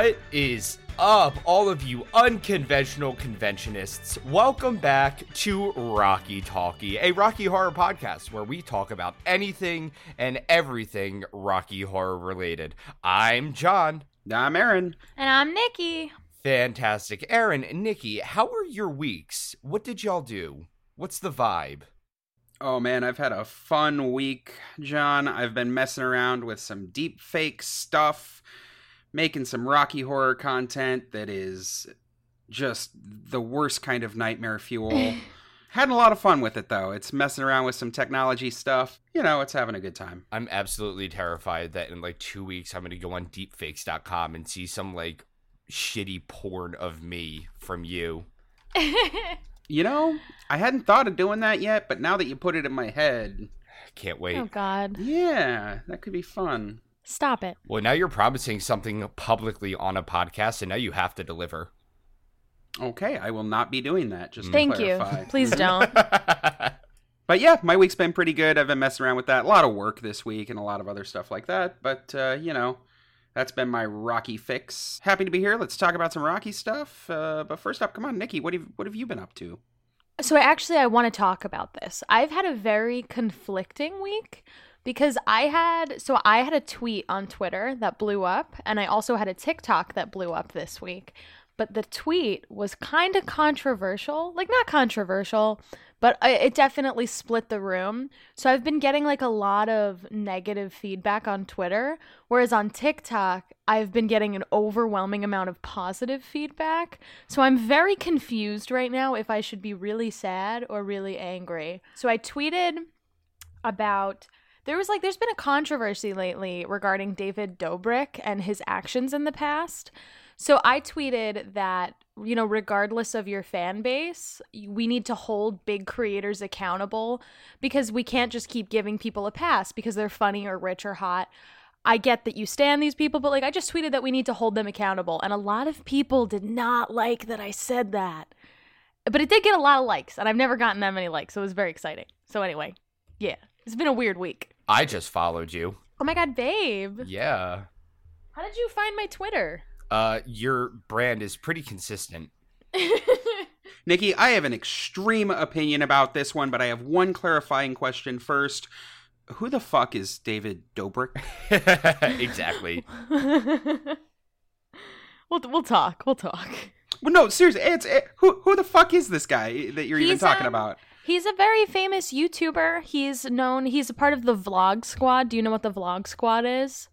What is up, all of you unconventional conventionists? Welcome back to Rocky Talkie, a Rocky Horror podcast where we talk about anything and everything Rocky Horror related. I'm John. I'm Aaron. And I'm Nikki. Fantastic. Aaron, Nikki, how were your weeks? What did y'all do? What's the vibe? Oh man, I've had a fun week, John. I've been messing around with some deep fake stuff, making some Rocky horror content that is just the worst kind of nightmare fuel. Having a lot of fun with it though. It's messing around with some technology stuff. You know, it's having a good time. I'm absolutely terrified that in like two weeks I'm going to go on deepfakes.com and see some like shitty porn of me from you. You know, I hadn't thought of doing that yet, but now that you put it in my head, Can't wait. oh God. yeah, that could be fun. Stop it. Well, now you're promising something publicly on a podcast, and now you have to deliver. Okay, I will not be doing that. Just to Thank clarify. you. Please don't. But yeah, my week's been pretty good. I've been messing around with that. A lot of work this week and a lot of other stuff like that. But, uh, you know, that's been my Rocky fix. Happy to be here. Let's talk about some Rocky stuff. Uh, but first up, come on, Nikki, what have, what have you been up to? so actually I want to talk about this. I've had a very conflicting week because I had so I had a tweet on Twitter that blew up and I also had a TikTok that blew up this week. But the tweet was kind of controversial. Like not controversial, but it definitely split the room. So I've been getting like a lot of negative feedback on Twitter, whereas on TikTok, I've been getting an overwhelming amount of positive feedback. So I'm very confused right now if I should be really sad or really angry. So I tweeted about there was like there's been a controversy lately regarding David Dobrik and his actions in the past. So I tweeted that you know regardless of your fan base, we need to hold big creators accountable because we can't just keep giving people a pass because they're funny or rich or hot. I get that you stand these people, but like I just tweeted that we need to hold them accountable and a lot of people did not like that I said that. But it did get a lot of likes and I've never gotten that many likes, so it was very exciting. So anyway, yeah. It's been a weird week. I just followed you. Oh my god, babe. Yeah. How did you find my Twitter? Uh, your brand is pretty consistent. Nikki, I have an extreme opinion about this one, but I have one clarifying question first. Who the fuck is David Dobrik? exactly. we'll we'll talk. We'll talk. Well, no, seriously, it's it, who who the fuck is this guy that you're even talking um, about? He's a very famous YouTuber. He's known he's a part of the Vlog Squad. Do you know what the Vlog Squad is?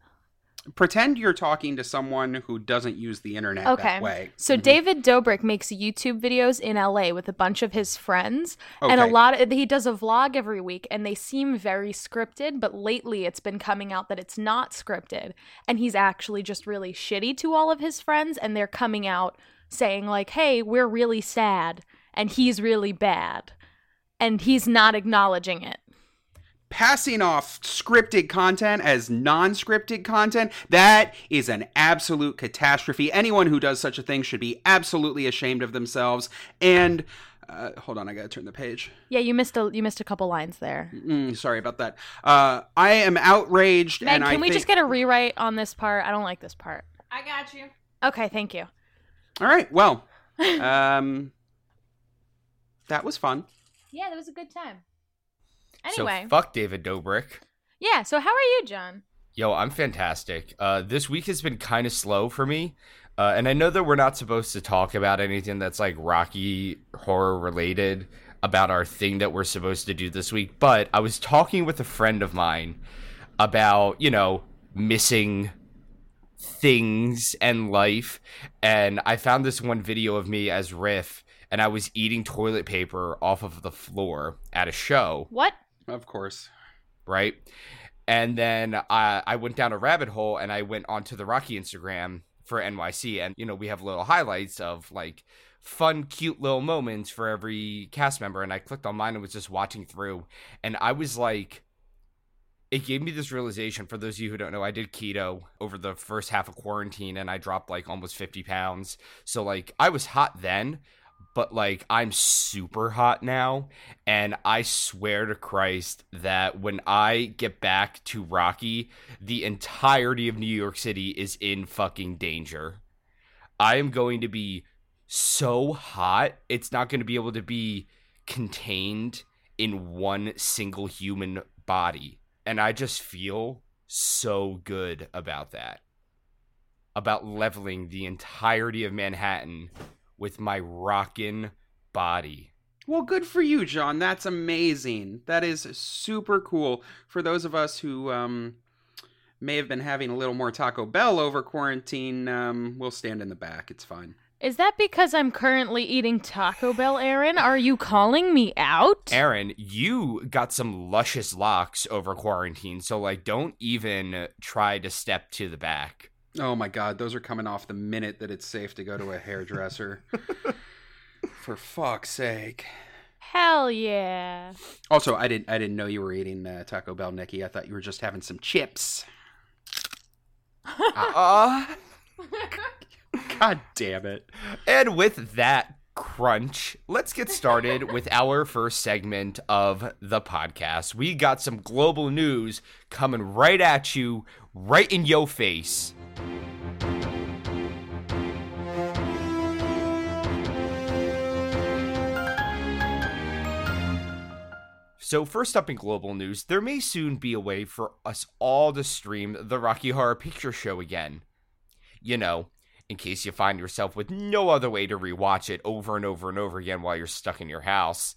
Pretend you're talking to someone who doesn't use the internet Okay. that way. So Mhm. David Dobrik makes YouTube videos in LA with a bunch of his friends, and a lot of he does a vlog every week, and they seem very scripted. But lately, it's been coming out that it's not scripted, and he's actually just really shitty to all of his friends, and they're coming out saying like, "Hey, we're really sad," and he's really bad, and he's not acknowledging it. passing off scripted content as non-scripted content that is an absolute catastrophe anyone who does such a thing should be absolutely ashamed of themselves and uh, hold on i gotta turn the page Yeah, you missed a you missed a couple lines there. mm, sorry about that uh, i am outraged Meg, and can i we think... just get a rewrite on this part? I don't like this part. I got you. Okay, thank you. all right well um that was fun Yeah, that was a good time. So Anyway, fuck David Dobrik. yeah. So how are you, John? Yo, I'm fantastic. Uh, this week has been kind of slow for me. Uh, and I know that we're not supposed to talk about anything that's like Rocky horror related about our thing that we're supposed to do this week, but I was talking with a friend of mine about, you know, missing things and life. And I found this one video of me as Riff, and I was eating toilet paper off of the floor at a show What? of course right? And then I, I went down a rabbit hole and I went onto the Rocky Instagram for NYC. And, you know, we have little highlights of like fun, cute little moments for every cast member. And I clicked on mine and was just watching through. And I was like, it gave me this realization for those of you who don't know i did keto over the first half of quarantine and i dropped like almost 50 pounds so like i was hot then but like i'm super hot now and i swear to christ that when i get back to rocky the entirety of new york city is in fucking danger I am going to be so hot, it's not going to be able to be contained in one single human body. And I just feel so good about that. About leveling the entirety of Manhattan with my rockin' body. Well, good for you, John. That's amazing. That is super cool. For those of us who um, may have been having a little more Taco Bell over quarantine, um, we'll stand in the back. It's fine. Is that because I'm currently eating Taco Bell, Aaron? Are you calling me out? Aaron, you got some luscious locks over quarantine, so like don't even try to step to the back. Oh my god, those are coming off the minute that it's safe to go to a hairdresser. For fuck's sake. Hell yeah. Also, I didn't I didn't know you were eating uh, Taco Bell, Nikki. I thought you were just having some chips. Uh, God damn it. and with that crunch, let's get started with our first segment of the podcast. We got some global news coming right at you, right in your face. So, first up in global news, there may soon be a way for us all to stream the Rocky Horror Picture Show again. You know, in case you find yourself with no other way to rewatch it over and over and over again while you're stuck in your house.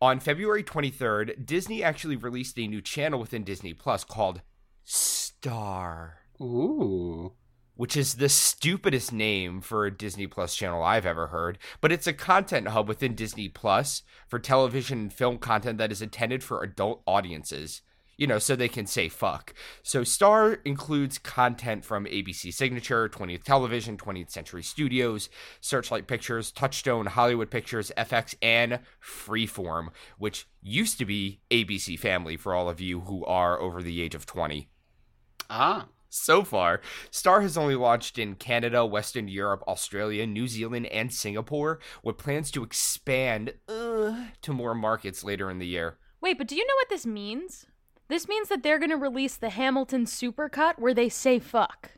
On February 23rd, Disney actually released a new channel within Disney Plus called Star Ooh. which is the stupidest name for a Disney Plus channel I've ever heard, but it's a content hub within Disney Plus for television and film content that is intended for adult audiences. You know, so they can say fuck. So, Star includes content from ABC Signature, 20th Television, 20th Century Studios, Searchlight Pictures, Touchstone, Hollywood Pictures, FX, and Freeform, which used to be ABC Family for all of you who are over the age of 20 Ah. so far, Star has only launched in Canada, Western Europe, Australia, New Zealand, and Singapore, with plans to expand uh, to more markets later in the year. Wait, but do you know what this means? This means that they're going to release the Hamilton supercut where they say fuck.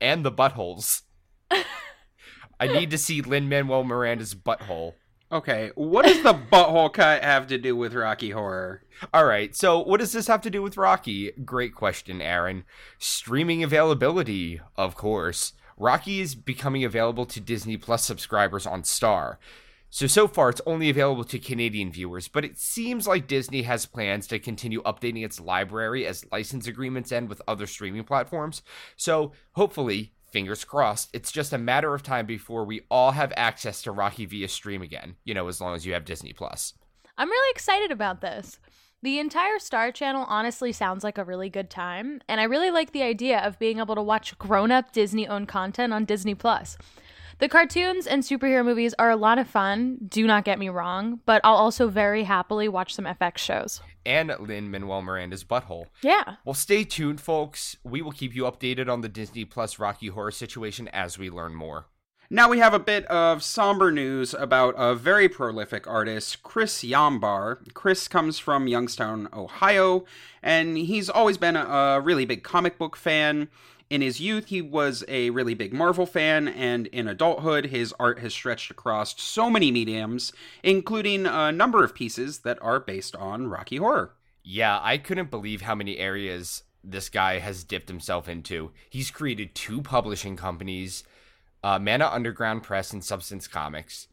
And the buttholes. I need to see Lin Manuel Miranda's butthole. Okay, what does the butthole cut have to do with Rocky Horror? All right, so what does this have to do with Rocky? Great question, Aaron. Streaming availability, of course. Rocky is becoming available to Disney Plus subscribers on Star. So, so far, it's only available to Canadian viewers, but it seems like Disney has plans to continue updating its library as license agreements end with other streaming platforms. So, hopefully, fingers crossed, it's just a matter of time before we all have access to Rocky via stream again, you know, as long as you have Disney Plus. I'm really excited about this. The entire Star Channel honestly sounds like a really good time, and I really like the idea of being able to watch grown up Disney owned content on Disney Plus. The cartoons and superhero movies are a lot of fun, do not get me wrong, but I'll also very happily watch some FX shows. And Lin Manuel Miranda's butthole. Yeah. Well, stay tuned, folks. We will keep you updated on the Disney Plus Rocky Horror situation as we learn more. Now we have a bit of somber news about a very prolific artist, Chris Yambar. Chris comes from Youngstown, Ohio, and he's always been a, a really big comic book fan. In his youth, he was a really big Marvel fan, and in adulthood, his art has stretched across so many mediums, including a number of pieces that are based on Rocky Horror. Yeah, I couldn't believe how many areas this guy has dipped himself into. He's created two publishing companies, uh, Mana Underground Press and Substance Comics.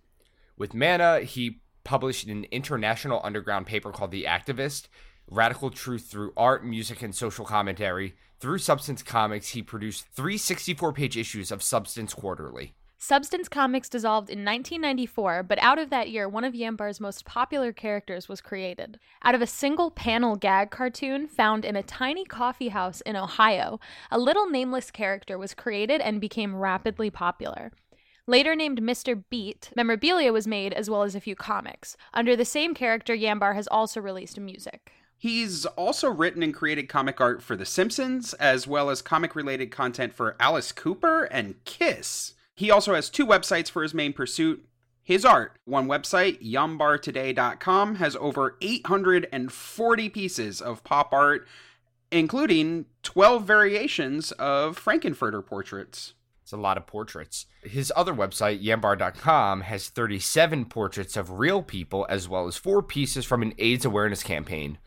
With Mana, he published an international underground paper called The Activist, Radical Truth Through Art, Music, and Social Commentary. Through Substance Comics, he produced three 64 page issues of Substance Quarterly. Substance Comics dissolved in 1994, but out of that year, one of Yambar's most popular characters was created. Out of a single panel gag cartoon found in a tiny coffee house in Ohio, a little nameless character was created and became rapidly popular. Later named Mr. Beat, memorabilia was made as well as a few comics. Under the same character, Yambar has also released music. He's also written and created comic art for The Simpsons, as well as comic related content for Alice Cooper and Kiss. He also has two websites for his main pursuit. His art, one website, yambartoday.com, has over 840 pieces of pop art, including 12 variations of Frank-N-Furter portraits. It's a lot of portraits. His other website, yambar.com, has 37 portraits of real people as well as four pieces from an AIDS awareness campaign.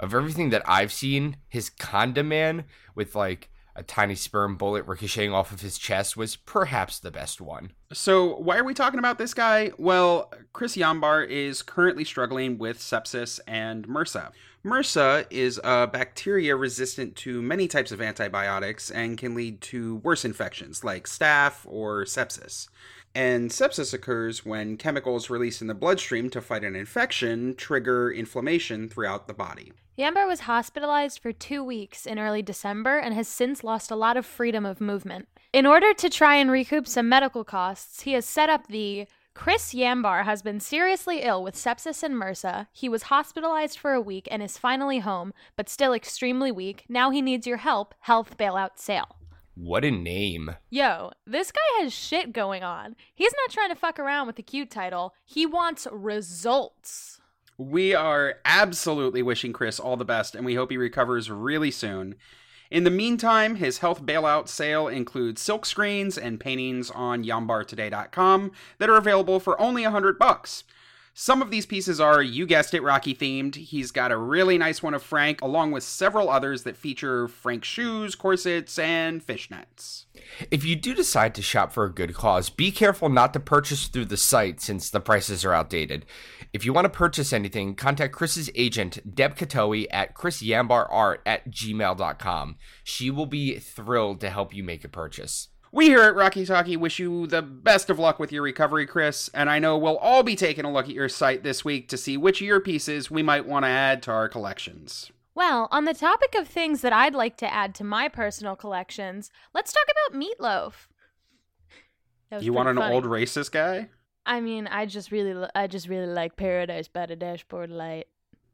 Of everything that I've seen, his condom man with like a tiny sperm bullet ricocheting off of his chest was perhaps the best one. So, why are we talking about this guy? Well, Chris Yambar is currently struggling with sepsis and MRSA. MRSA is a bacteria resistant to many types of antibiotics and can lead to worse infections like staph or sepsis. And sepsis occurs when chemicals released in the bloodstream to fight an infection trigger inflammation throughout the body. Yambar was hospitalized for two weeks in early December and has since lost a lot of freedom of movement. In order to try and recoup some medical costs, he has set up the Chris Yambar has been seriously ill with sepsis and MRSA. He was hospitalized for a week and is finally home, but still extremely weak. Now he needs your help. Health bailout sale. What a name. Yo, this guy has shit going on. He's not trying to fuck around with the cute title, he wants results. We are absolutely wishing Chris all the best, and we hope he recovers really soon. In the meantime, his health bailout sale includes silk screens and paintings on yambartoday.com that are available for only 100 bucks. Some of these pieces are, you guessed it, Rocky themed. He's got a really nice one of Frank, along with several others that feature Frank shoes, corsets, and fishnets. If you do decide to shop for a good cause, be careful not to purchase through the site since the prices are outdated. If you want to purchase anything, contact Chris's agent, Deb Katoe, at chrisyambarart at gmail.com. She will be thrilled to help you make a purchase. We here at Rocky Talkie wish you the best of luck with your recovery, Chris, and I know we'll all be taking a look at your site this week to see which of your pieces we might want to add to our collections. Well, on the topic of things that I'd like to add to my personal collections, let's talk about meatloaf. You want an funny. old racist guy? I mean, I just really, I just really like Paradise by the Dashboard Light.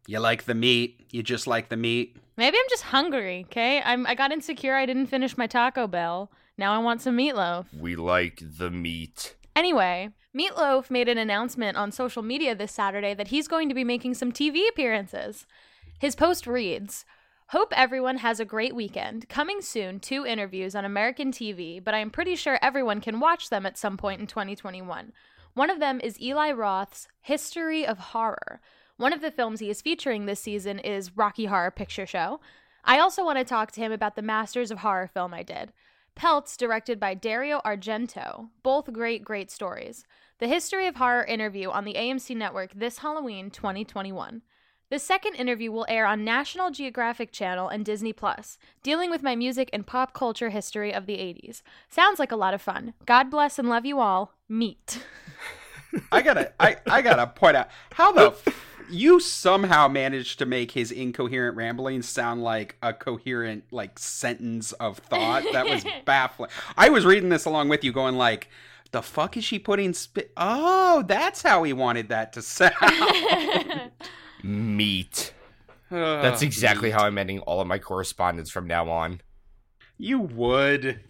You like the meat. You just like the meat. Maybe I'm just hungry. Okay, I'm. I got insecure. I didn't finish my Taco Bell. Now I want some meatloaf. We like the meat. Anyway, Meatloaf made an announcement on social media this Saturday that he's going to be making some TV appearances. His post reads Hope everyone has a great weekend. Coming soon, two interviews on American TV, but I am pretty sure everyone can watch them at some point in 2021. One of them is Eli Roth's History of Horror. One of the films he is featuring this season is Rocky Horror Picture Show. I also want to talk to him about the Masters of Horror film I did. Pelts, directed by Dario Argento. Both great, great stories. The History of Horror interview on the AMC network this Halloween 2021. The second interview will air on National Geographic Channel and Disney Plus, dealing with my music and pop culture history of the 80s. Sounds like a lot of fun. God bless and love you all. Meat. I gotta, I, I gotta point out how the you somehow managed to make his incoherent ramblings sound like a coherent like sentence of thought. That was baffling. I was reading this along with you, going like, "The fuck is she putting spit? Oh, that's how he wanted that to sound." meat. That's exactly meat. how I'm ending all of my correspondence from now on. You would.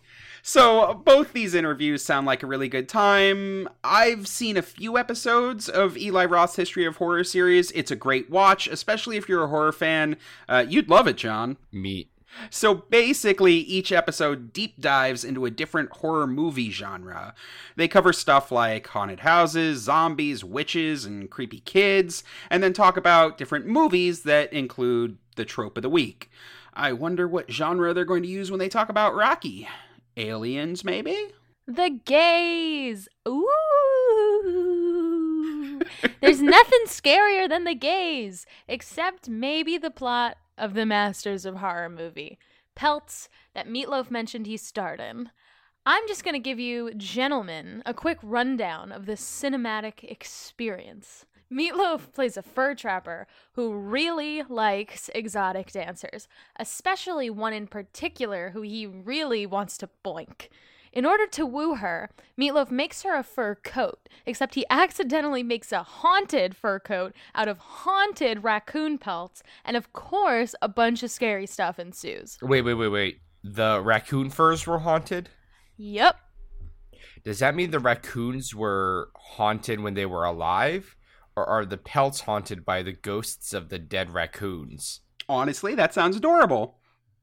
So, both these interviews sound like a really good time. I've seen a few episodes of Eli Roth's History of Horror series. It's a great watch, especially if you're a horror fan. Uh, you'd love it, John. Meat. So basically, each episode deep dives into a different horror movie genre. They cover stuff like haunted houses, zombies, witches, and creepy kids, and then talk about different movies that include the trope of the week. I wonder what genre they're going to use when they talk about Rocky aliens, maybe? The gays. Ooh. There's nothing scarier than the gays, except maybe the plot of the Masters of Horror movie, Pelts, that Meatloaf mentioned he starred in. I'm just going to give you, gentlemen, a quick rundown of this cinematic experience. Meatloaf plays a fur trapper who really likes exotic dancers, especially one in particular who he really wants to boink. In order to woo her, Meatloaf makes her a fur coat, except he accidentally makes a haunted fur coat out of haunted raccoon pelts, and of course, a bunch of scary stuff ensues. Wait, wait, wait, wait. The raccoon furs were haunted? Yep. Does that mean the raccoons were haunted when they were alive? Or are the pelts haunted by the ghosts of the dead raccoons? Honestly, that sounds adorable.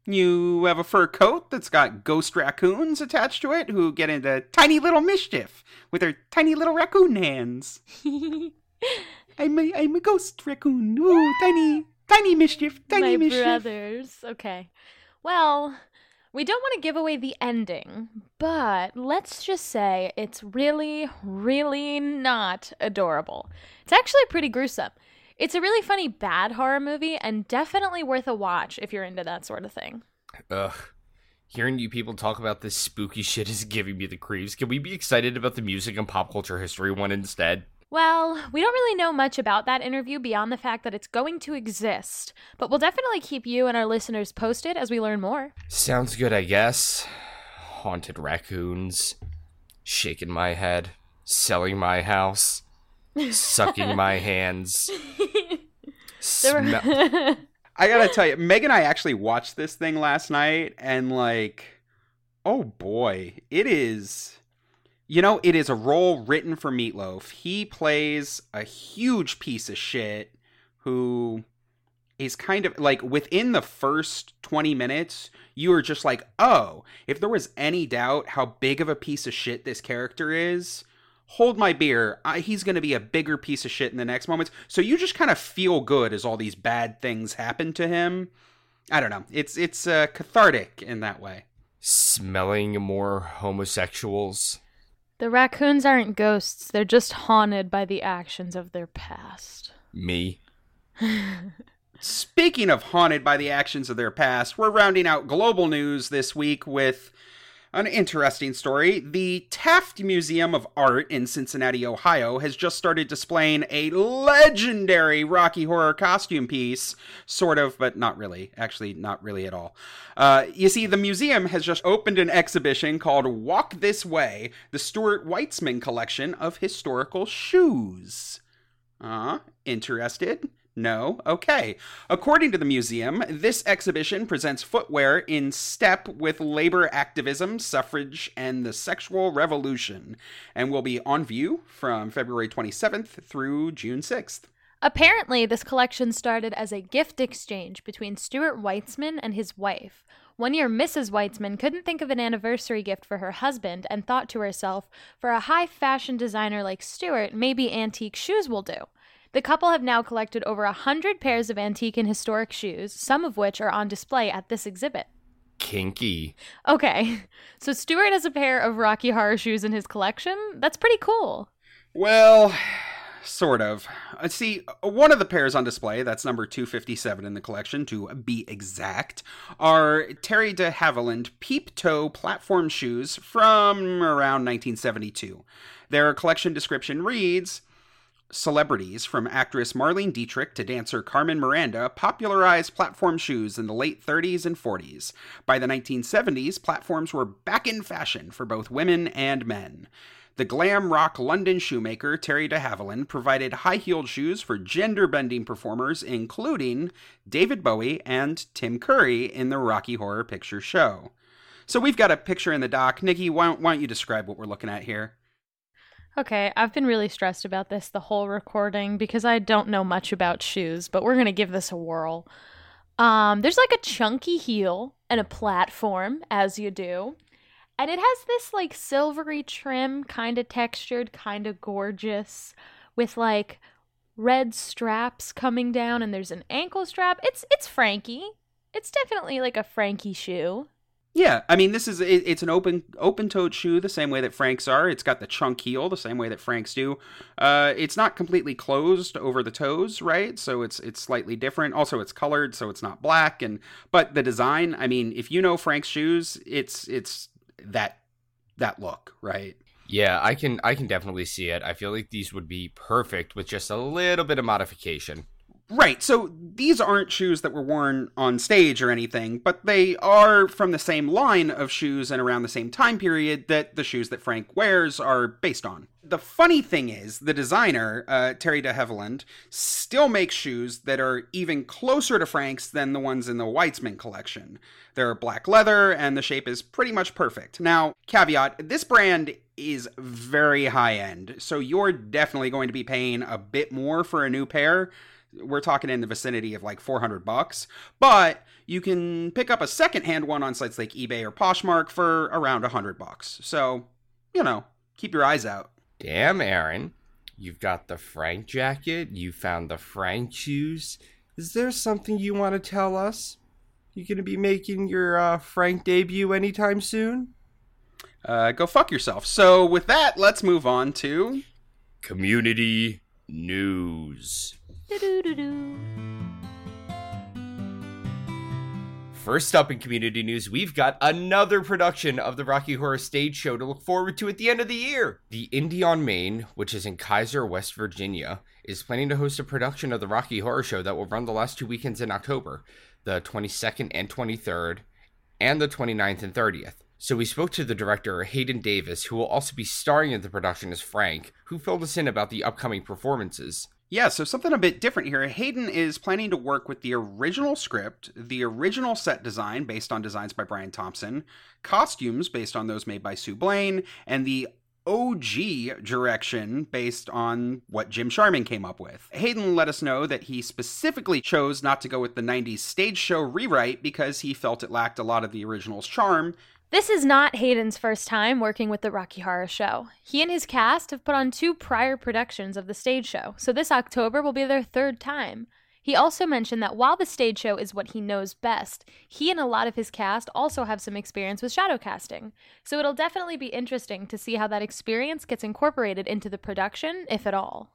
You have a fur coat that's got ghost raccoons attached to it who get into tiny little mischief with their tiny little raccoon hands. I'm a, I'm a ghost raccoon. Ooh, tiny, tiny mischief, tiny My mischief. brothers. Okay. Well, we don't want to give away the ending, but let's just say it's really, really not adorable. It's actually pretty gruesome. It's a really funny bad horror movie and definitely worth a watch if you're into that sort of thing. Ugh. Hearing you people talk about this spooky shit is giving me the creeps. Can we be excited about the music and pop culture history one instead? Well, we don't really know much about that interview beyond the fact that it's going to exist, but we'll definitely keep you and our listeners posted as we learn more. Sounds good, I guess. Haunted raccoons. Shaking my head. Selling my house. Sucking my hands. There Smell- I gotta tell you, Meg and I actually watched this thing last night, and like, oh boy, it is. You know, it is a role written for Meatloaf. He plays a huge piece of shit who is kind of like within the first 20 minutes, you are just like, oh, if there was any doubt how big of a piece of shit this character is, hold my beer. I, he's going to be a bigger piece of shit in the next moments. So you just kind of feel good as all these bad things happen to him. I don't know. It's it's uh, cathartic in that way. Smelling more homosexuals. The raccoons aren't ghosts, they're just haunted by the actions of their past. Me. Speaking of haunted by the actions of their past, we're rounding out global news this week with an interesting story. The Taft Museum of Art in Cincinnati, Ohio, has just started displaying a legendary Rocky Horror costume piece, sort of, but not really. Actually, not really at all. Uh, you see, the museum has just opened an exhibition called Walk This Way, the Stuart Weitzman collection of historical shoes. Uh, interested? No? Okay. According to the museum, this exhibition presents footwear in step with labor activism, suffrage, and the sexual revolution, and will be on view from February 27th through June 6th. Apparently, this collection started as a gift exchange between Stuart Weitzman and his wife. One year, Mrs. Weitzman couldn't think of an anniversary gift for her husband and thought to herself, for a high fashion designer like Stuart, maybe antique shoes will do. The couple have now collected over a hundred pairs of antique and historic shoes, some of which are on display at this exhibit. Kinky. Okay, so Stuart has a pair of Rocky Horror shoes in his collection? That's pretty cool. Well, sort of. Uh, See, one of the pairs on display, that's number 257 in the collection to be exact, are Terry de Havilland peep toe platform shoes from around 1972. Their collection description reads Celebrities, from actress Marlene Dietrich to dancer Carmen Miranda, popularized platform shoes in the late 30s and 40s. By the 1970s, platforms were back in fashion for both women and men. The glam rock London shoemaker Terry de Havilland provided high heeled shoes for gender bending performers, including David Bowie and Tim Curry in the Rocky Horror Picture Show. So we've got a picture in the doc. Nikki, why don't, why don't you describe what we're looking at here? Okay, I've been really stressed about this the whole recording because I don't know much about shoes, but we're going to give this a whirl. Um, there's like a chunky heel and a platform, as you do. And it has this like silvery trim, kind of textured, kind of gorgeous, with like red straps coming down, and there's an ankle strap. It's it's Frankie. It's definitely like a Frankie shoe. Yeah, I mean, this is it, it's an open open toed shoe the same way that Franks are. It's got the chunk heel the same way that Franks do. Uh, it's not completely closed over the toes, right? So it's it's slightly different. Also, it's colored, so it's not black. And but the design, I mean, if you know Frank's shoes, it's it's that that look, right? Yeah, I can I can definitely see it. I feel like these would be perfect with just a little bit of modification. Right. So these aren't shoes that were worn on stage or anything, but they are from the same line of shoes and around the same time period that the shoes that Frank wears are based on. The funny thing is, the designer, uh, Terry de Havilland, still makes shoes that are even closer to Frank's than the ones in the Weitzman collection. They're black leather and the shape is pretty much perfect. Now, caveat this brand is very high end, so you're definitely going to be paying a bit more for a new pair we're talking in the vicinity of like 400 bucks. But you can pick up a secondhand one on sites like eBay or Poshmark for around 100 bucks. So, you know, keep your eyes out. Damn, Aaron. You've got the Frank jacket, you found the Frank shoes. Is there something you want to tell us? You going to be making your uh, Frank debut anytime soon? Uh, go fuck yourself. So, with that, let's move on to community news. First up in community news, we've got another production of the Rocky Horror Stage Show to look forward to at the end of the year. The Indie on Main, which is in Keyser, West Virginia, is planning to host a production of the Rocky Horror Show that will run the last two weekends in October, the 22nd and 23rd, and the 29th and 30th. So we spoke to the director, Hayden Davis, who will also be starring in the production as Frank, who filled us in about the upcoming performances. Yeah, so something a bit different here. Hayden is planning to work with the original script, the original set design based on designs by Brian Thompson, costumes based on those made by Sue Blane, and the OG direction based on what Jim Sharman came up with. Hayden let us know that he specifically chose not to go with the 90s stage show rewrite because he felt it lacked a lot of the original's charm, this is not Hayden's first time working with the Rocky Horror Show. He and his cast have put on two prior productions of the stage show, so this October will be their third time. He also mentioned that while the stage show is what he knows best, he and a lot of his cast also have some experience with shadow casting. So it'll definitely be interesting to see how that experience gets incorporated into the production, if at all.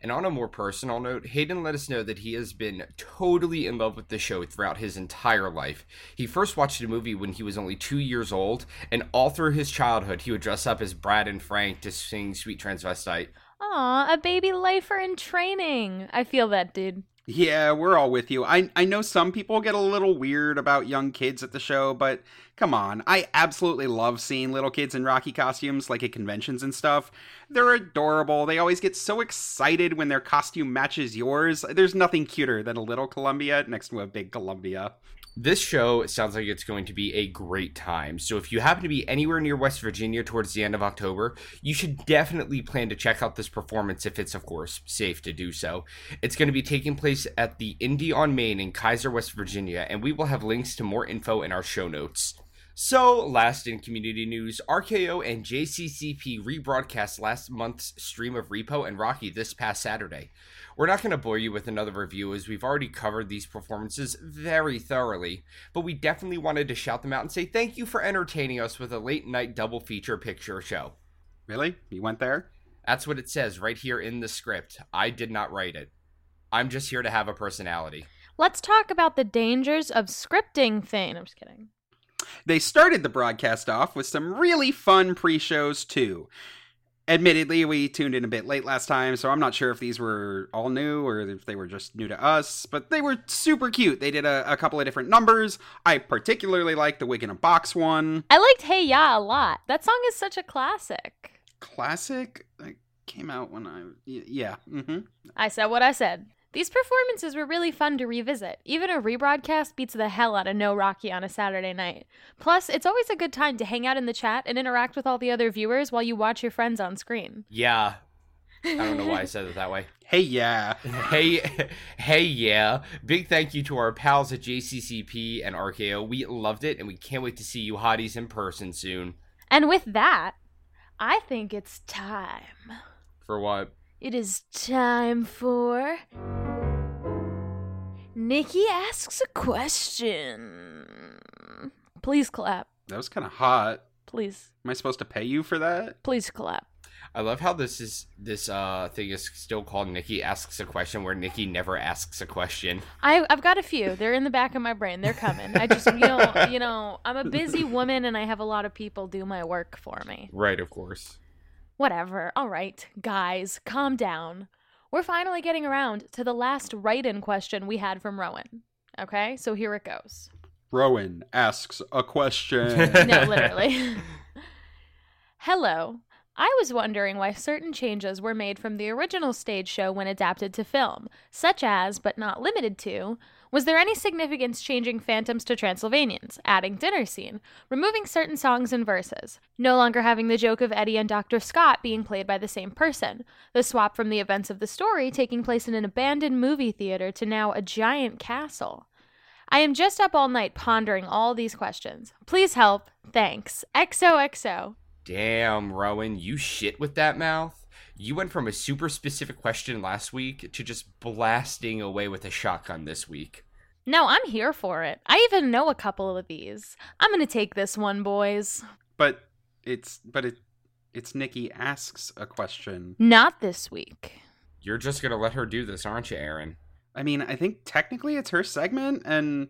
And on a more personal note, Hayden let us know that he has been totally in love with the show throughout his entire life. He first watched the movie when he was only two years old, and all through his childhood, he would dress up as Brad and Frank to sing Sweet Transvestite. Aw, a baby lifer in training. I feel that, dude. Yeah, we're all with you. I I know some people get a little weird about young kids at the show, but come on. I absolutely love seeing little kids in Rocky costumes like at conventions and stuff. They're adorable. They always get so excited when their costume matches yours. There's nothing cuter than a little Columbia next to a big Columbia this show sounds like it's going to be a great time. So if you happen to be anywhere near West Virginia towards the end of October, you should definitely plan to check out this performance if it's of course safe to do so. It's going to be taking place at the Indie on Main in Keyser, West Virginia, and we will have links to more info in our show notes. So, last in community news, RKO and JCCP rebroadcast last month's stream of Repo and Rocky this past Saturday. We're not going to bore you with another review as we've already covered these performances very thoroughly, but we definitely wanted to shout them out and say thank you for entertaining us with a late night double feature picture show. Really? You went there? That's what it says right here in the script. I did not write it. I'm just here to have a personality. Let's talk about the dangers of scripting thing. I'm just kidding. They started the broadcast off with some really fun pre shows, too. Admittedly, we tuned in a bit late last time, so I'm not sure if these were all new or if they were just new to us, but they were super cute. They did a, a couple of different numbers. I particularly liked the Wig in a Box one. I liked Hey Ya a lot. That song is such a classic. Classic? That came out when I. Yeah. Mm-hmm. I said what I said. These performances were really fun to revisit. Even a rebroadcast beats the hell out of No Rocky on a Saturday night. Plus, it's always a good time to hang out in the chat and interact with all the other viewers while you watch your friends on screen. Yeah. I don't know why I said it that way. Hey, yeah. hey, hey, yeah. Big thank you to our pals at JCCP and RKO. We loved it, and we can't wait to see you hotties in person soon. And with that, I think it's time. For what? It is time for. Nikki asks a question. Please clap. That was kind of hot. Please. Am I supposed to pay you for that? Please clap. I love how this is this uh thing is still called Nikki asks a question where Nikki never asks a question. I I've got a few. They're in the back of my brain. They're coming. I just you know you know I'm a busy woman and I have a lot of people do my work for me. Right, of course. Whatever. All right, guys, calm down. We're finally getting around to the last write in question we had from Rowan. Okay, so here it goes. Rowan asks a question. no, literally. Hello. I was wondering why certain changes were made from the original stage show when adapted to film, such as, but not limited to, Was there any significance changing Phantoms to Transylvanians, adding dinner scene, removing certain songs and verses, no longer having the joke of Eddie and Dr. Scott being played by the same person, the swap from the events of the story taking place in an abandoned movie theater to now a giant castle? I am just up all night pondering all these questions. Please help. Thanks. XOXO. Damn, Rowan, you shit with that mouth. You went from a super specific question last week to just blasting away with a shotgun this week. No, I'm here for it. I even know a couple of these. I'm gonna take this one, boys. But it's but it it's Nikki asks a question. Not this week. You're just gonna let her do this, aren't you, Aaron? I mean, I think technically it's her segment, and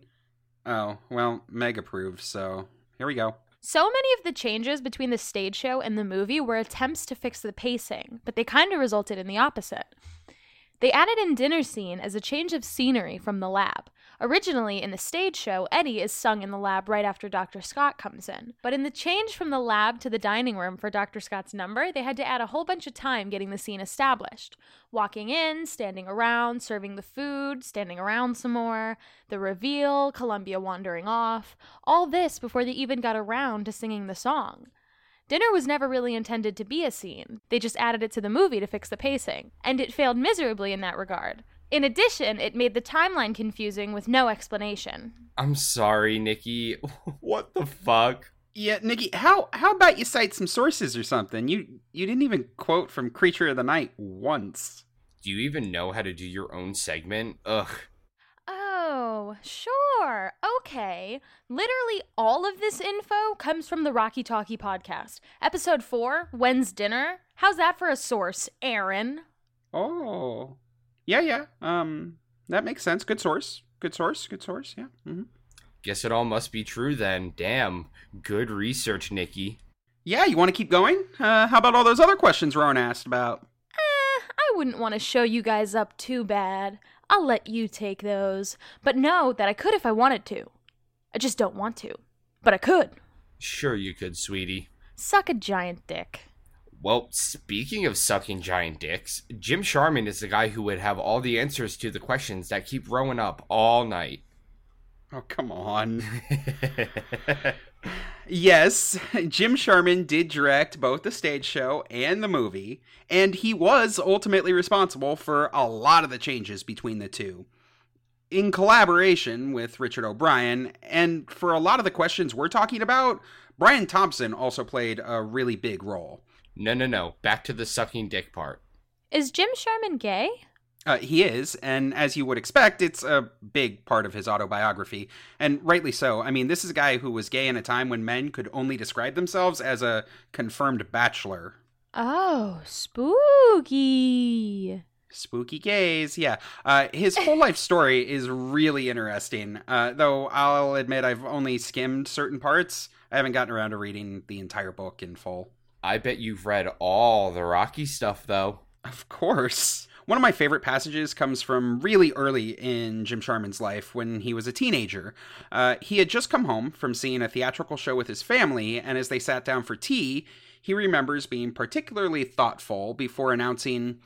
oh well, Meg approved, so here we go. So many of the changes between the stage show and the movie were attempts to fix the pacing, but they kind of resulted in the opposite. They added in dinner scene as a change of scenery from the lab. Originally, in the stage show, Eddie is sung in the lab right after Dr. Scott comes in. But in the change from the lab to the dining room for Dr. Scott's number, they had to add a whole bunch of time getting the scene established. Walking in, standing around, serving the food, standing around some more, the reveal, Columbia wandering off, all this before they even got around to singing the song. Dinner was never really intended to be a scene. They just added it to the movie to fix the pacing, and it failed miserably in that regard. In addition, it made the timeline confusing with no explanation. I'm sorry, Nikki. what the fuck? Yeah, Nikki, how how about you cite some sources or something? You you didn't even quote from Creature of the Night once. Do you even know how to do your own segment? Ugh. Oh, sure. Okay. Literally all of this info comes from the Rocky Talkie podcast. Episode 4, When's Dinner? How's that for a source, Aaron? Oh. Yeah, yeah. Um that makes sense. Good source. Good source. Good source. Yeah. Mm-hmm. Guess it all must be true then. Damn. Good research, Nikki. Yeah, you want to keep going? Uh, how about all those other questions Rowan asked about? Eh, I wouldn't want to show you guys up too bad. I'll let you take those. But know that I could if I wanted to. I just don't want to. But I could. Sure, you could, sweetie. Suck a giant dick. Well, speaking of sucking giant dicks, Jim Sharman is the guy who would have all the answers to the questions that keep rowing up all night. Oh, come on. yes, Jim Sharman did direct both the stage show and the movie, and he was ultimately responsible for a lot of the changes between the two. In collaboration with Richard O'Brien, and for a lot of the questions we're talking about, Brian Thompson also played a really big role. No, no, no. Back to the sucking dick part. Is Jim Sharman gay? Uh, he is, and as you would expect, it's a big part of his autobiography, and rightly so. I mean, this is a guy who was gay in a time when men could only describe themselves as a confirmed bachelor. Oh, spooky. Spooky gays, yeah. Uh, his whole life story is really interesting, uh, though I'll admit I've only skimmed certain parts. I haven't gotten around to reading the entire book in full. I bet you've read all the Rocky stuff, though. Of course. One of my favorite passages comes from really early in Jim Sharman's life when he was a teenager. Uh, he had just come home from seeing a theatrical show with his family, and as they sat down for tea, he remembers being particularly thoughtful before announcing,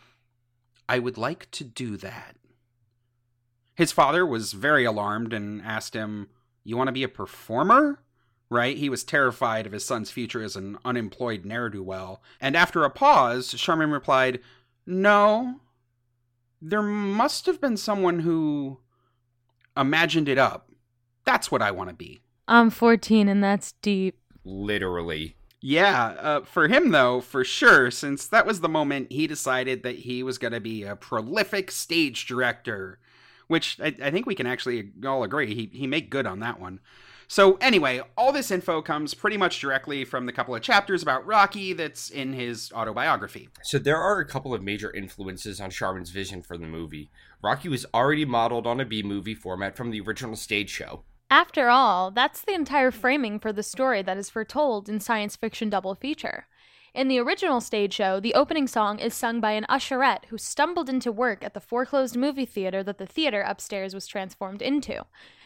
I would like to do that. His father was very alarmed and asked him, You want to be a performer? Right? He was terrified of his son's future as an unemployed ne'er do well. And after a pause, Sharman replied, No, there must have been someone who imagined it up. That's what I want to be. I'm 14 and that's deep. Literally. Yeah, uh, for him though, for sure, since that was the moment he decided that he was going to be a prolific stage director, which I, I, think we can actually all agree he he made good on that one. So anyway, all this info comes pretty much directly from the couple of chapters about Rocky that's in his autobiography. So there are a couple of major influences on Sharman's vision for the movie. Rocky was already modeled on a B movie format from the original stage show. After all, that's the entire framing for the story that is foretold in science fiction double feature. In the original stage show, the opening song is sung by an usherette who stumbled into work at the foreclosed movie theater that the theater upstairs was transformed into.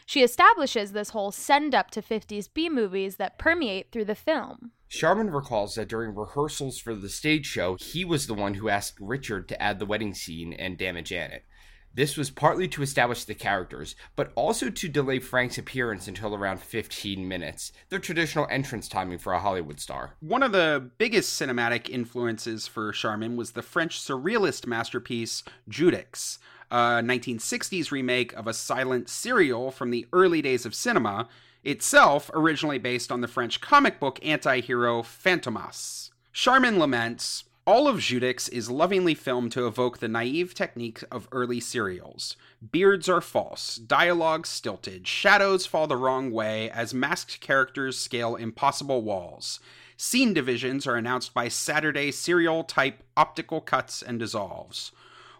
She establishes this whole send up to 50s B movies that permeate through the film. Sharman recalls that during rehearsals for the stage show, he was the one who asked Richard to add the wedding scene and Dammit Janet. This was partly to establish the characters, but also to delay Frank's appearance until around 15 minutes, the traditional entrance timing for a Hollywood star. One of the biggest cinematic influences for Sharman was the French surrealist masterpiece Judex, a 1960s remake of a silent serial from the early days of cinema, itself originally based on the French comic book anti hero Fantomas. Sharman laments all of Judex is lovingly filmed to evoke the naive technique of early serials. Beards are false, dialogue stilted, shadows fall the wrong way as masked characters scale impossible walls. Scene divisions are announced by Saturday serial type optical cuts and dissolves.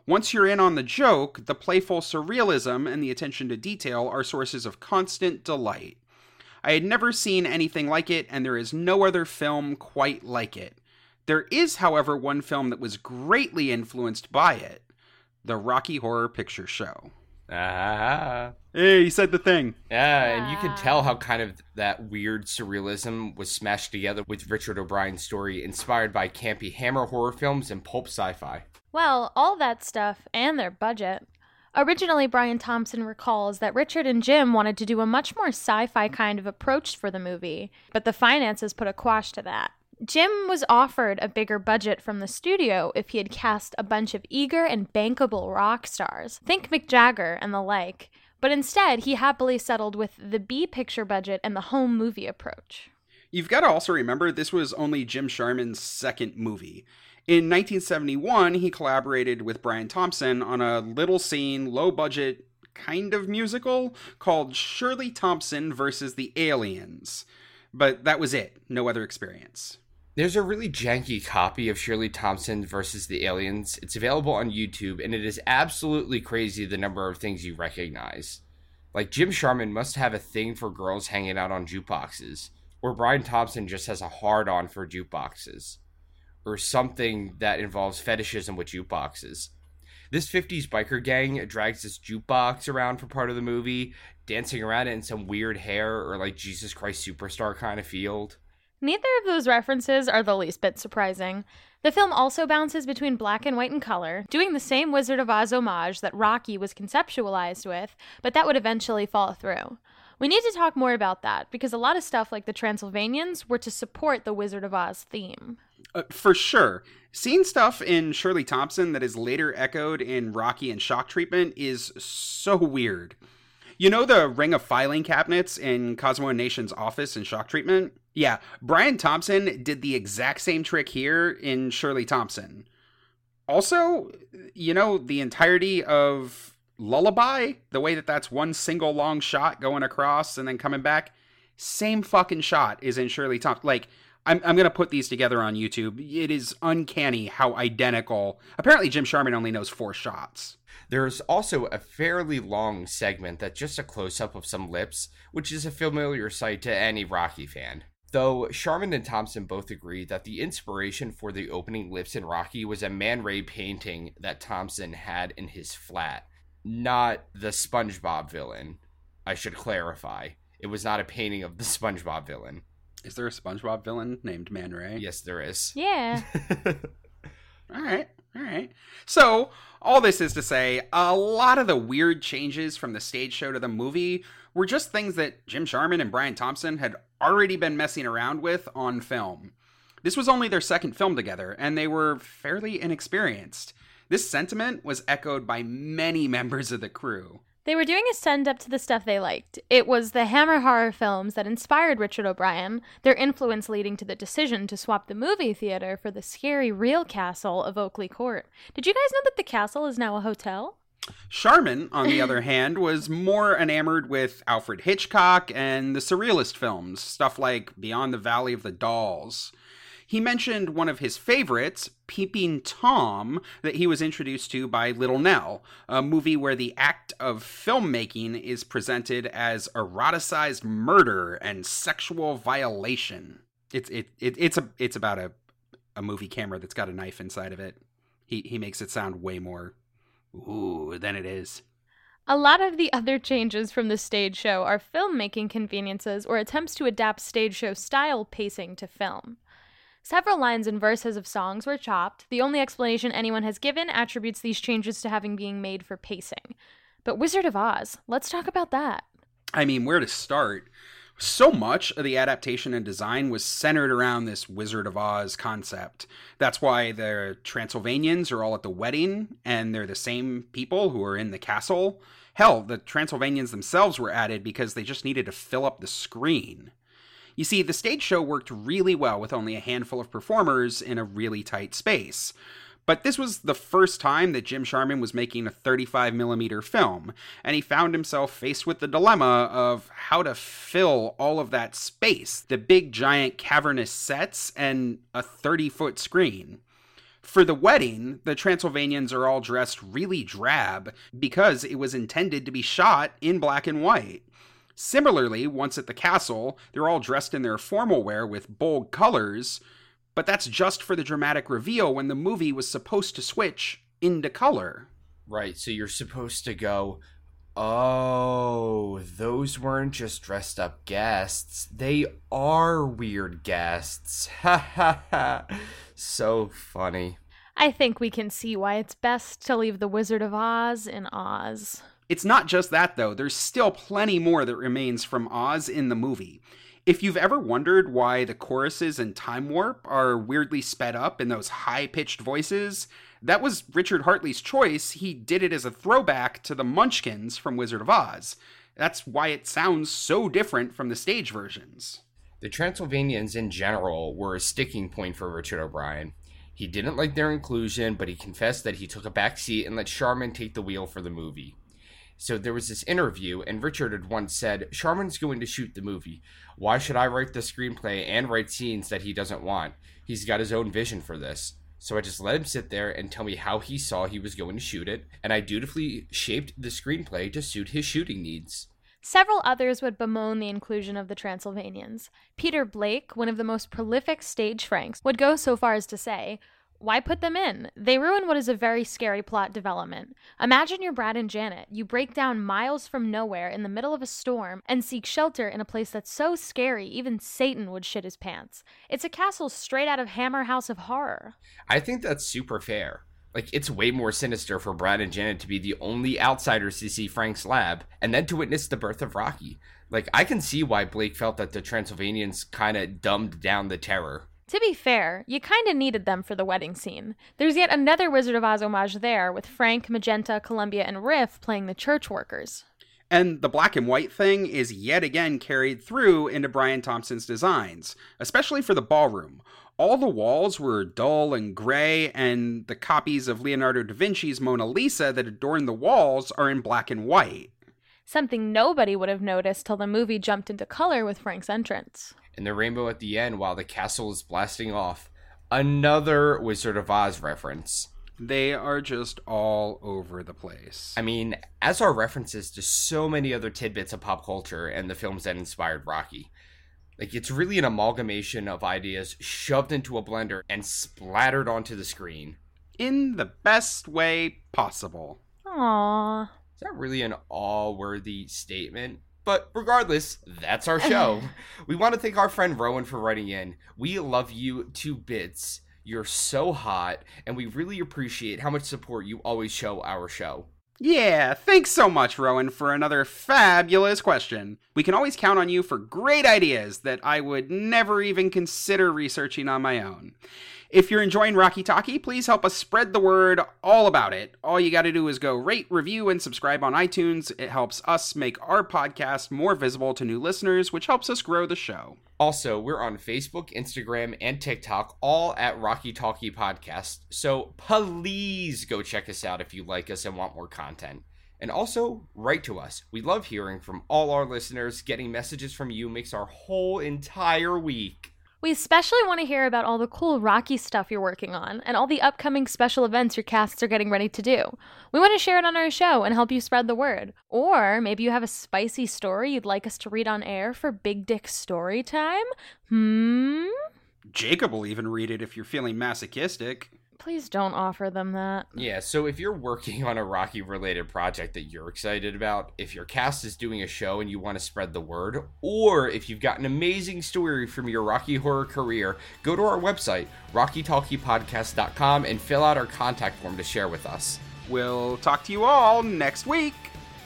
Once you're in on the joke, the playful surrealism and the attention to detail are sources of constant delight. I had never seen anything like it, and there is no other film quite like it. There is, however, one film that was greatly influenced by it the Rocky Horror Picture Show. Ah. Hey, he said the thing. Yeah, and you can tell how kind of that weird surrealism was smashed together with Richard O'Brien's story, inspired by campy hammer horror films and pulp sci fi. Well, all that stuff and their budget. Originally, Brian Thomson recalls that Richard and Jim wanted to do a much more sci fi kind of approach for the movie, but the finances put a quash to that. Jim was offered a bigger budget from the studio if he had cast a bunch of eager and bankable rock stars, think Mick Jagger and the like, but instead he happily settled with the B picture budget and the home movie approach. You've got to also remember this was only Jim Sharman's second movie. In 1971, he collaborated with Brian Thomson on a little scene, low budget kind of musical called Shirley Thompson versus the Aliens. But that was it, no other experience. There's a really janky copy of Shirley Thompson versus the Aliens. It's available on YouTube, and it is absolutely crazy the number of things you recognize. Like, Jim Sharman must have a thing for girls hanging out on jukeboxes, or Brian Thomson just has a hard on for jukeboxes, or something that involves fetishism with jukeboxes. This 50s biker gang drags this jukebox around for part of the movie, dancing around it in some weird hair or like Jesus Christ Superstar kind of field. Neither of those references are the least bit surprising. The film also bounces between black and white and color, doing the same Wizard of Oz homage that Rocky was conceptualized with, but that would eventually fall through. We need to talk more about that because a lot of stuff like the Transylvanians were to support the Wizard of Oz theme. Uh, for sure. Seeing stuff in Shirley Thompson that is later echoed in Rocky and Shock Treatment is so weird. You know the ring of filing cabinets in Cosmo Nation's office in Shock Treatment? Yeah, Brian Thomson did the exact same trick here in Shirley Thompson. Also, you know, the entirety of Lullaby, the way that that's one single long shot going across and then coming back, same fucking shot is in Shirley Thompson. Like, I'm, I'm going to put these together on YouTube. It is uncanny how identical. Apparently, Jim Sharman only knows four shots. There's also a fairly long segment that's just a close up of some lips, which is a familiar sight to any Rocky fan. Though Sharman and Thomson both agree that the inspiration for the opening lips in Rocky was a Man Ray painting that Thomson had in his flat, not the SpongeBob villain. I should clarify. It was not a painting of the SpongeBob villain. Is there a SpongeBob villain named Man Ray? Yes, there is. Yeah. all right. All right. So, all this is to say, a lot of the weird changes from the stage show to the movie were just things that Jim Sharman and Brian Thomson had already been messing around with on film. This was only their second film together, and they were fairly inexperienced. This sentiment was echoed by many members of the crew. They were doing a send up to the stuff they liked. It was the Hammer horror films that inspired Richard O'Brien, their influence leading to the decision to swap the movie theater for the scary real castle of Oakley Court. Did you guys know that the castle is now a hotel? Sharman, on the other hand, was more enamored with Alfred Hitchcock and the surrealist films, stuff like Beyond the Valley of the Dolls. He mentioned one of his favorites, Peeping Tom, that he was introduced to by Little Nell, a movie where the act of filmmaking is presented as eroticized murder and sexual violation. It's it, it it's a it's about a a movie camera that's got a knife inside of it. He he makes it sound way more ooh than it is. A lot of the other changes from the stage show are filmmaking conveniences or attempts to adapt stage show style pacing to film. Several lines and verses of songs were chopped. The only explanation anyone has given attributes these changes to having being made for pacing. But Wizard of Oz, let's talk about that. I mean, where to start? So much of the adaptation and design was centered around this Wizard of Oz concept. That's why the Transylvanians are all at the wedding and they're the same people who are in the castle. Hell, the Transylvanians themselves were added because they just needed to fill up the screen. You see, the stage show worked really well with only a handful of performers in a really tight space. But this was the first time that Jim Sharman was making a 35mm film, and he found himself faced with the dilemma of how to fill all of that space the big, giant, cavernous sets and a 30 foot screen. For the wedding, the Transylvanians are all dressed really drab because it was intended to be shot in black and white. Similarly, once at the castle, they're all dressed in their formal wear with bold colors, but that's just for the dramatic reveal when the movie was supposed to switch into color. Right, so you're supposed to go, oh, those weren't just dressed up guests. They are weird guests. Ha ha ha. So funny. I think we can see why it's best to leave the Wizard of Oz in Oz. It's not just that, though. There's still plenty more that remains from Oz in the movie. If you've ever wondered why the choruses in Time Warp are weirdly sped up in those high pitched voices, that was Richard Hartley's choice. He did it as a throwback to the Munchkins from Wizard of Oz. That's why it sounds so different from the stage versions. The Transylvanians in general were a sticking point for Richard O'Brien. He didn't like their inclusion, but he confessed that he took a back seat and let Sharman take the wheel for the movie. So there was this interview, and Richard had once said, Sharman's going to shoot the movie. Why should I write the screenplay and write scenes that he doesn't want? He's got his own vision for this. So I just let him sit there and tell me how he saw he was going to shoot it, and I dutifully shaped the screenplay to suit his shooting needs. Several others would bemoan the inclusion of the Transylvanians. Peter Blake, one of the most prolific stage franks, would go so far as to say, why put them in? They ruin what is a very scary plot development. Imagine you're Brad and Janet. You break down miles from nowhere in the middle of a storm and seek shelter in a place that's so scary even Satan would shit his pants. It's a castle straight out of Hammer House of Horror. I think that's super fair. Like, it's way more sinister for Brad and Janet to be the only outsiders to see Frank's lab and then to witness the birth of Rocky. Like, I can see why Blake felt that the Transylvanians kind of dumbed down the terror. To be fair, you kind of needed them for the wedding scene. There's yet another Wizard of Oz homage there, with Frank, Magenta, Columbia, and Riff playing the church workers. And the black and white thing is yet again carried through into Brian Thomson's designs, especially for the ballroom. All the walls were dull and gray, and the copies of Leonardo da Vinci's Mona Lisa that adorn the walls are in black and white. Something nobody would have noticed till the movie jumped into color with Frank's entrance and the rainbow at the end while the castle is blasting off. Another Wizard of Oz reference. They are just all over the place. I mean, as are references to so many other tidbits of pop culture and the films that inspired Rocky. Like, it's really an amalgamation of ideas shoved into a blender and splattered onto the screen. In the best way possible. Aww. Is that really an all worthy statement? But regardless, that's our show. we want to thank our friend Rowan for writing in. We love you to bits. You're so hot, and we really appreciate how much support you always show our show. Yeah, thanks so much, Rowan, for another fabulous question. We can always count on you for great ideas that I would never even consider researching on my own. If you're enjoying Rocky Talkie, please help us spread the word all about it. All you got to do is go rate, review, and subscribe on iTunes. It helps us make our podcast more visible to new listeners, which helps us grow the show. Also, we're on Facebook, Instagram, and TikTok, all at Rocky Talkie Podcast. So please go check us out if you like us and want more content. And also, write to us. We love hearing from all our listeners. Getting messages from you makes our whole entire week. We especially want to hear about all the cool Rocky stuff you're working on and all the upcoming special events your casts are getting ready to do. We want to share it on our show and help you spread the word. Or maybe you have a spicy story you'd like us to read on air for Big Dick Story Time? Hmm? Jacob will even read it if you're feeling masochistic. Please don't offer them that. Yeah, so if you're working on a Rocky related project that you're excited about, if your cast is doing a show and you want to spread the word, or if you've got an amazing story from your Rocky Horror career, go to our website, rockytalkiepodcast.com, and fill out our contact form to share with us. We'll talk to you all next week.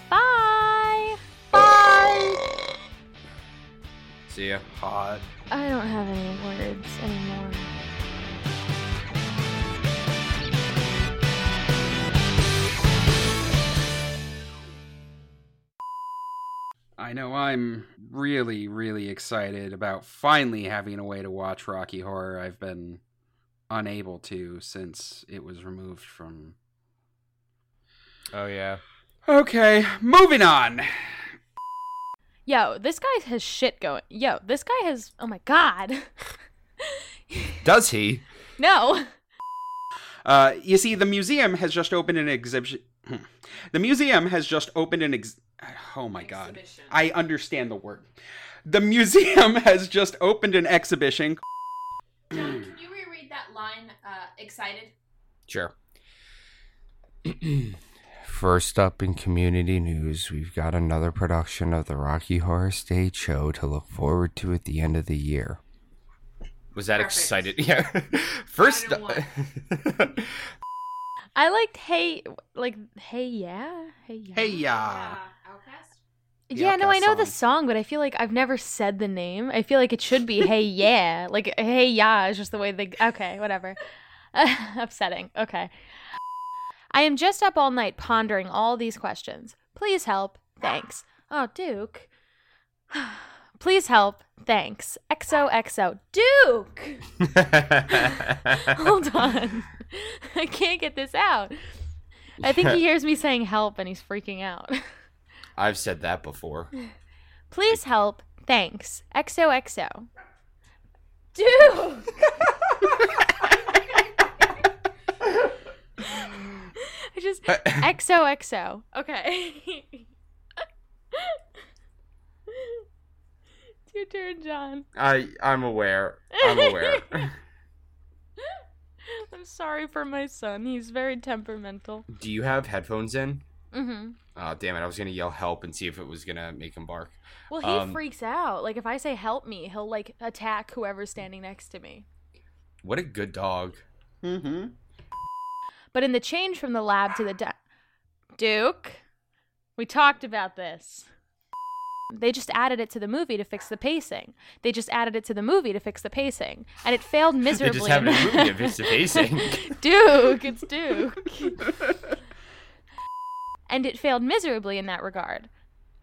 Bye. Bye. See ya. Hot. I don't have any words anymore. I know I'm really, really excited about finally having a way to watch Rocky Horror. I've been unable to since it was removed from. Oh, yeah. Okay, moving on. Yo, this guy has shit going. Yo, this guy has. Oh my god. Does he? no. Uh, you see, the museum has just opened an exhibition. The museum has just opened an ex. Oh my god. I understand the word. The museum has just opened an exhibition. John, can you reread that line? Uh, excited. Sure. First up in community news, we've got another production of the Rocky Horror Stage Show to look forward to at the end of the year. Was that Perfect. excited? Yeah. First up. I liked hey like hey yeah. Hey yeah. Hey, ya. Uh, OutKast. The Yeah, no, I OutKast know the song. song, but I feel like I've never said the name. I feel like it should be Hey Yeah. Like Hey Yeah is just the way they Okay, whatever. Upsetting. Okay. I am just up all night pondering all these questions. Please help. Thanks. Oh, Duke. Please help. Thanks. XOXO. Duke! Hold on. I can't get this out. I think he hears me saying help and he's freaking out. I've said that before. Please help. Thanks. XOXO. Dude! I just XOXO. Okay. it's your turn, John. I I'm aware. I'm aware. I'm sorry for my son. He's very temperamental. Do you have headphones in? Mm-hmm. Oh damn it! I was gonna yell help and see if it was gonna make him bark. Well, he Um, freaks out. Like if I say help me, he'll like attack whoever's standing next to me. What a good dog. Mm-hmm. But in the change from the lab to the de- Duke, we talked about this. They just added it to the movie to fix the pacing. They just added it to the movie to fix the pacing, and it failed They miserably. just have a movie of his pacing. Duke, it's Duke. and it failed miserably in that regard.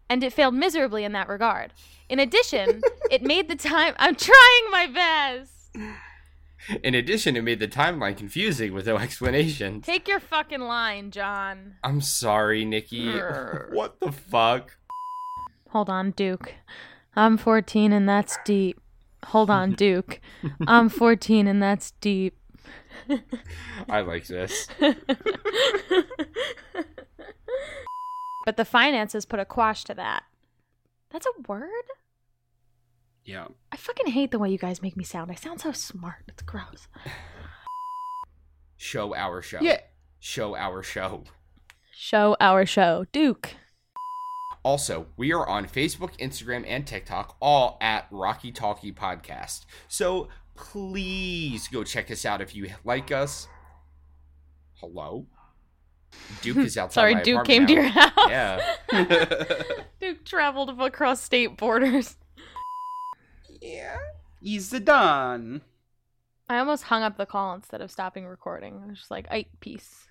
And it failed miserably in that regard. In addition, it made the time. I'm trying my best. In addition, it made the timeline confusing with no explanation. Take your fucking line, John. I'm sorry, Nikki. What the fuck? Hold on, Duke. I'm 14 and that's deep. Hold on, Duke. I'm 14 and that's deep. I like this. but the finances put a quash to that. That's a word? Yeah. I fucking hate the way you guys make me sound. I sound so smart. It's gross. Show our show. Yeah. Show our show. Show our show. Duke. Also, we are on Facebook, Instagram, and TikTok, all at Rocky Talkie Podcast. So please go check us out if you like us. Hello? Duke hmm. is outside. Sorry, my Duke came apartment to your house. Yeah. Duke traveled across state borders. yeah. Easy done. I almost hung up the call instead of stopping recording. I was just like, "I peace."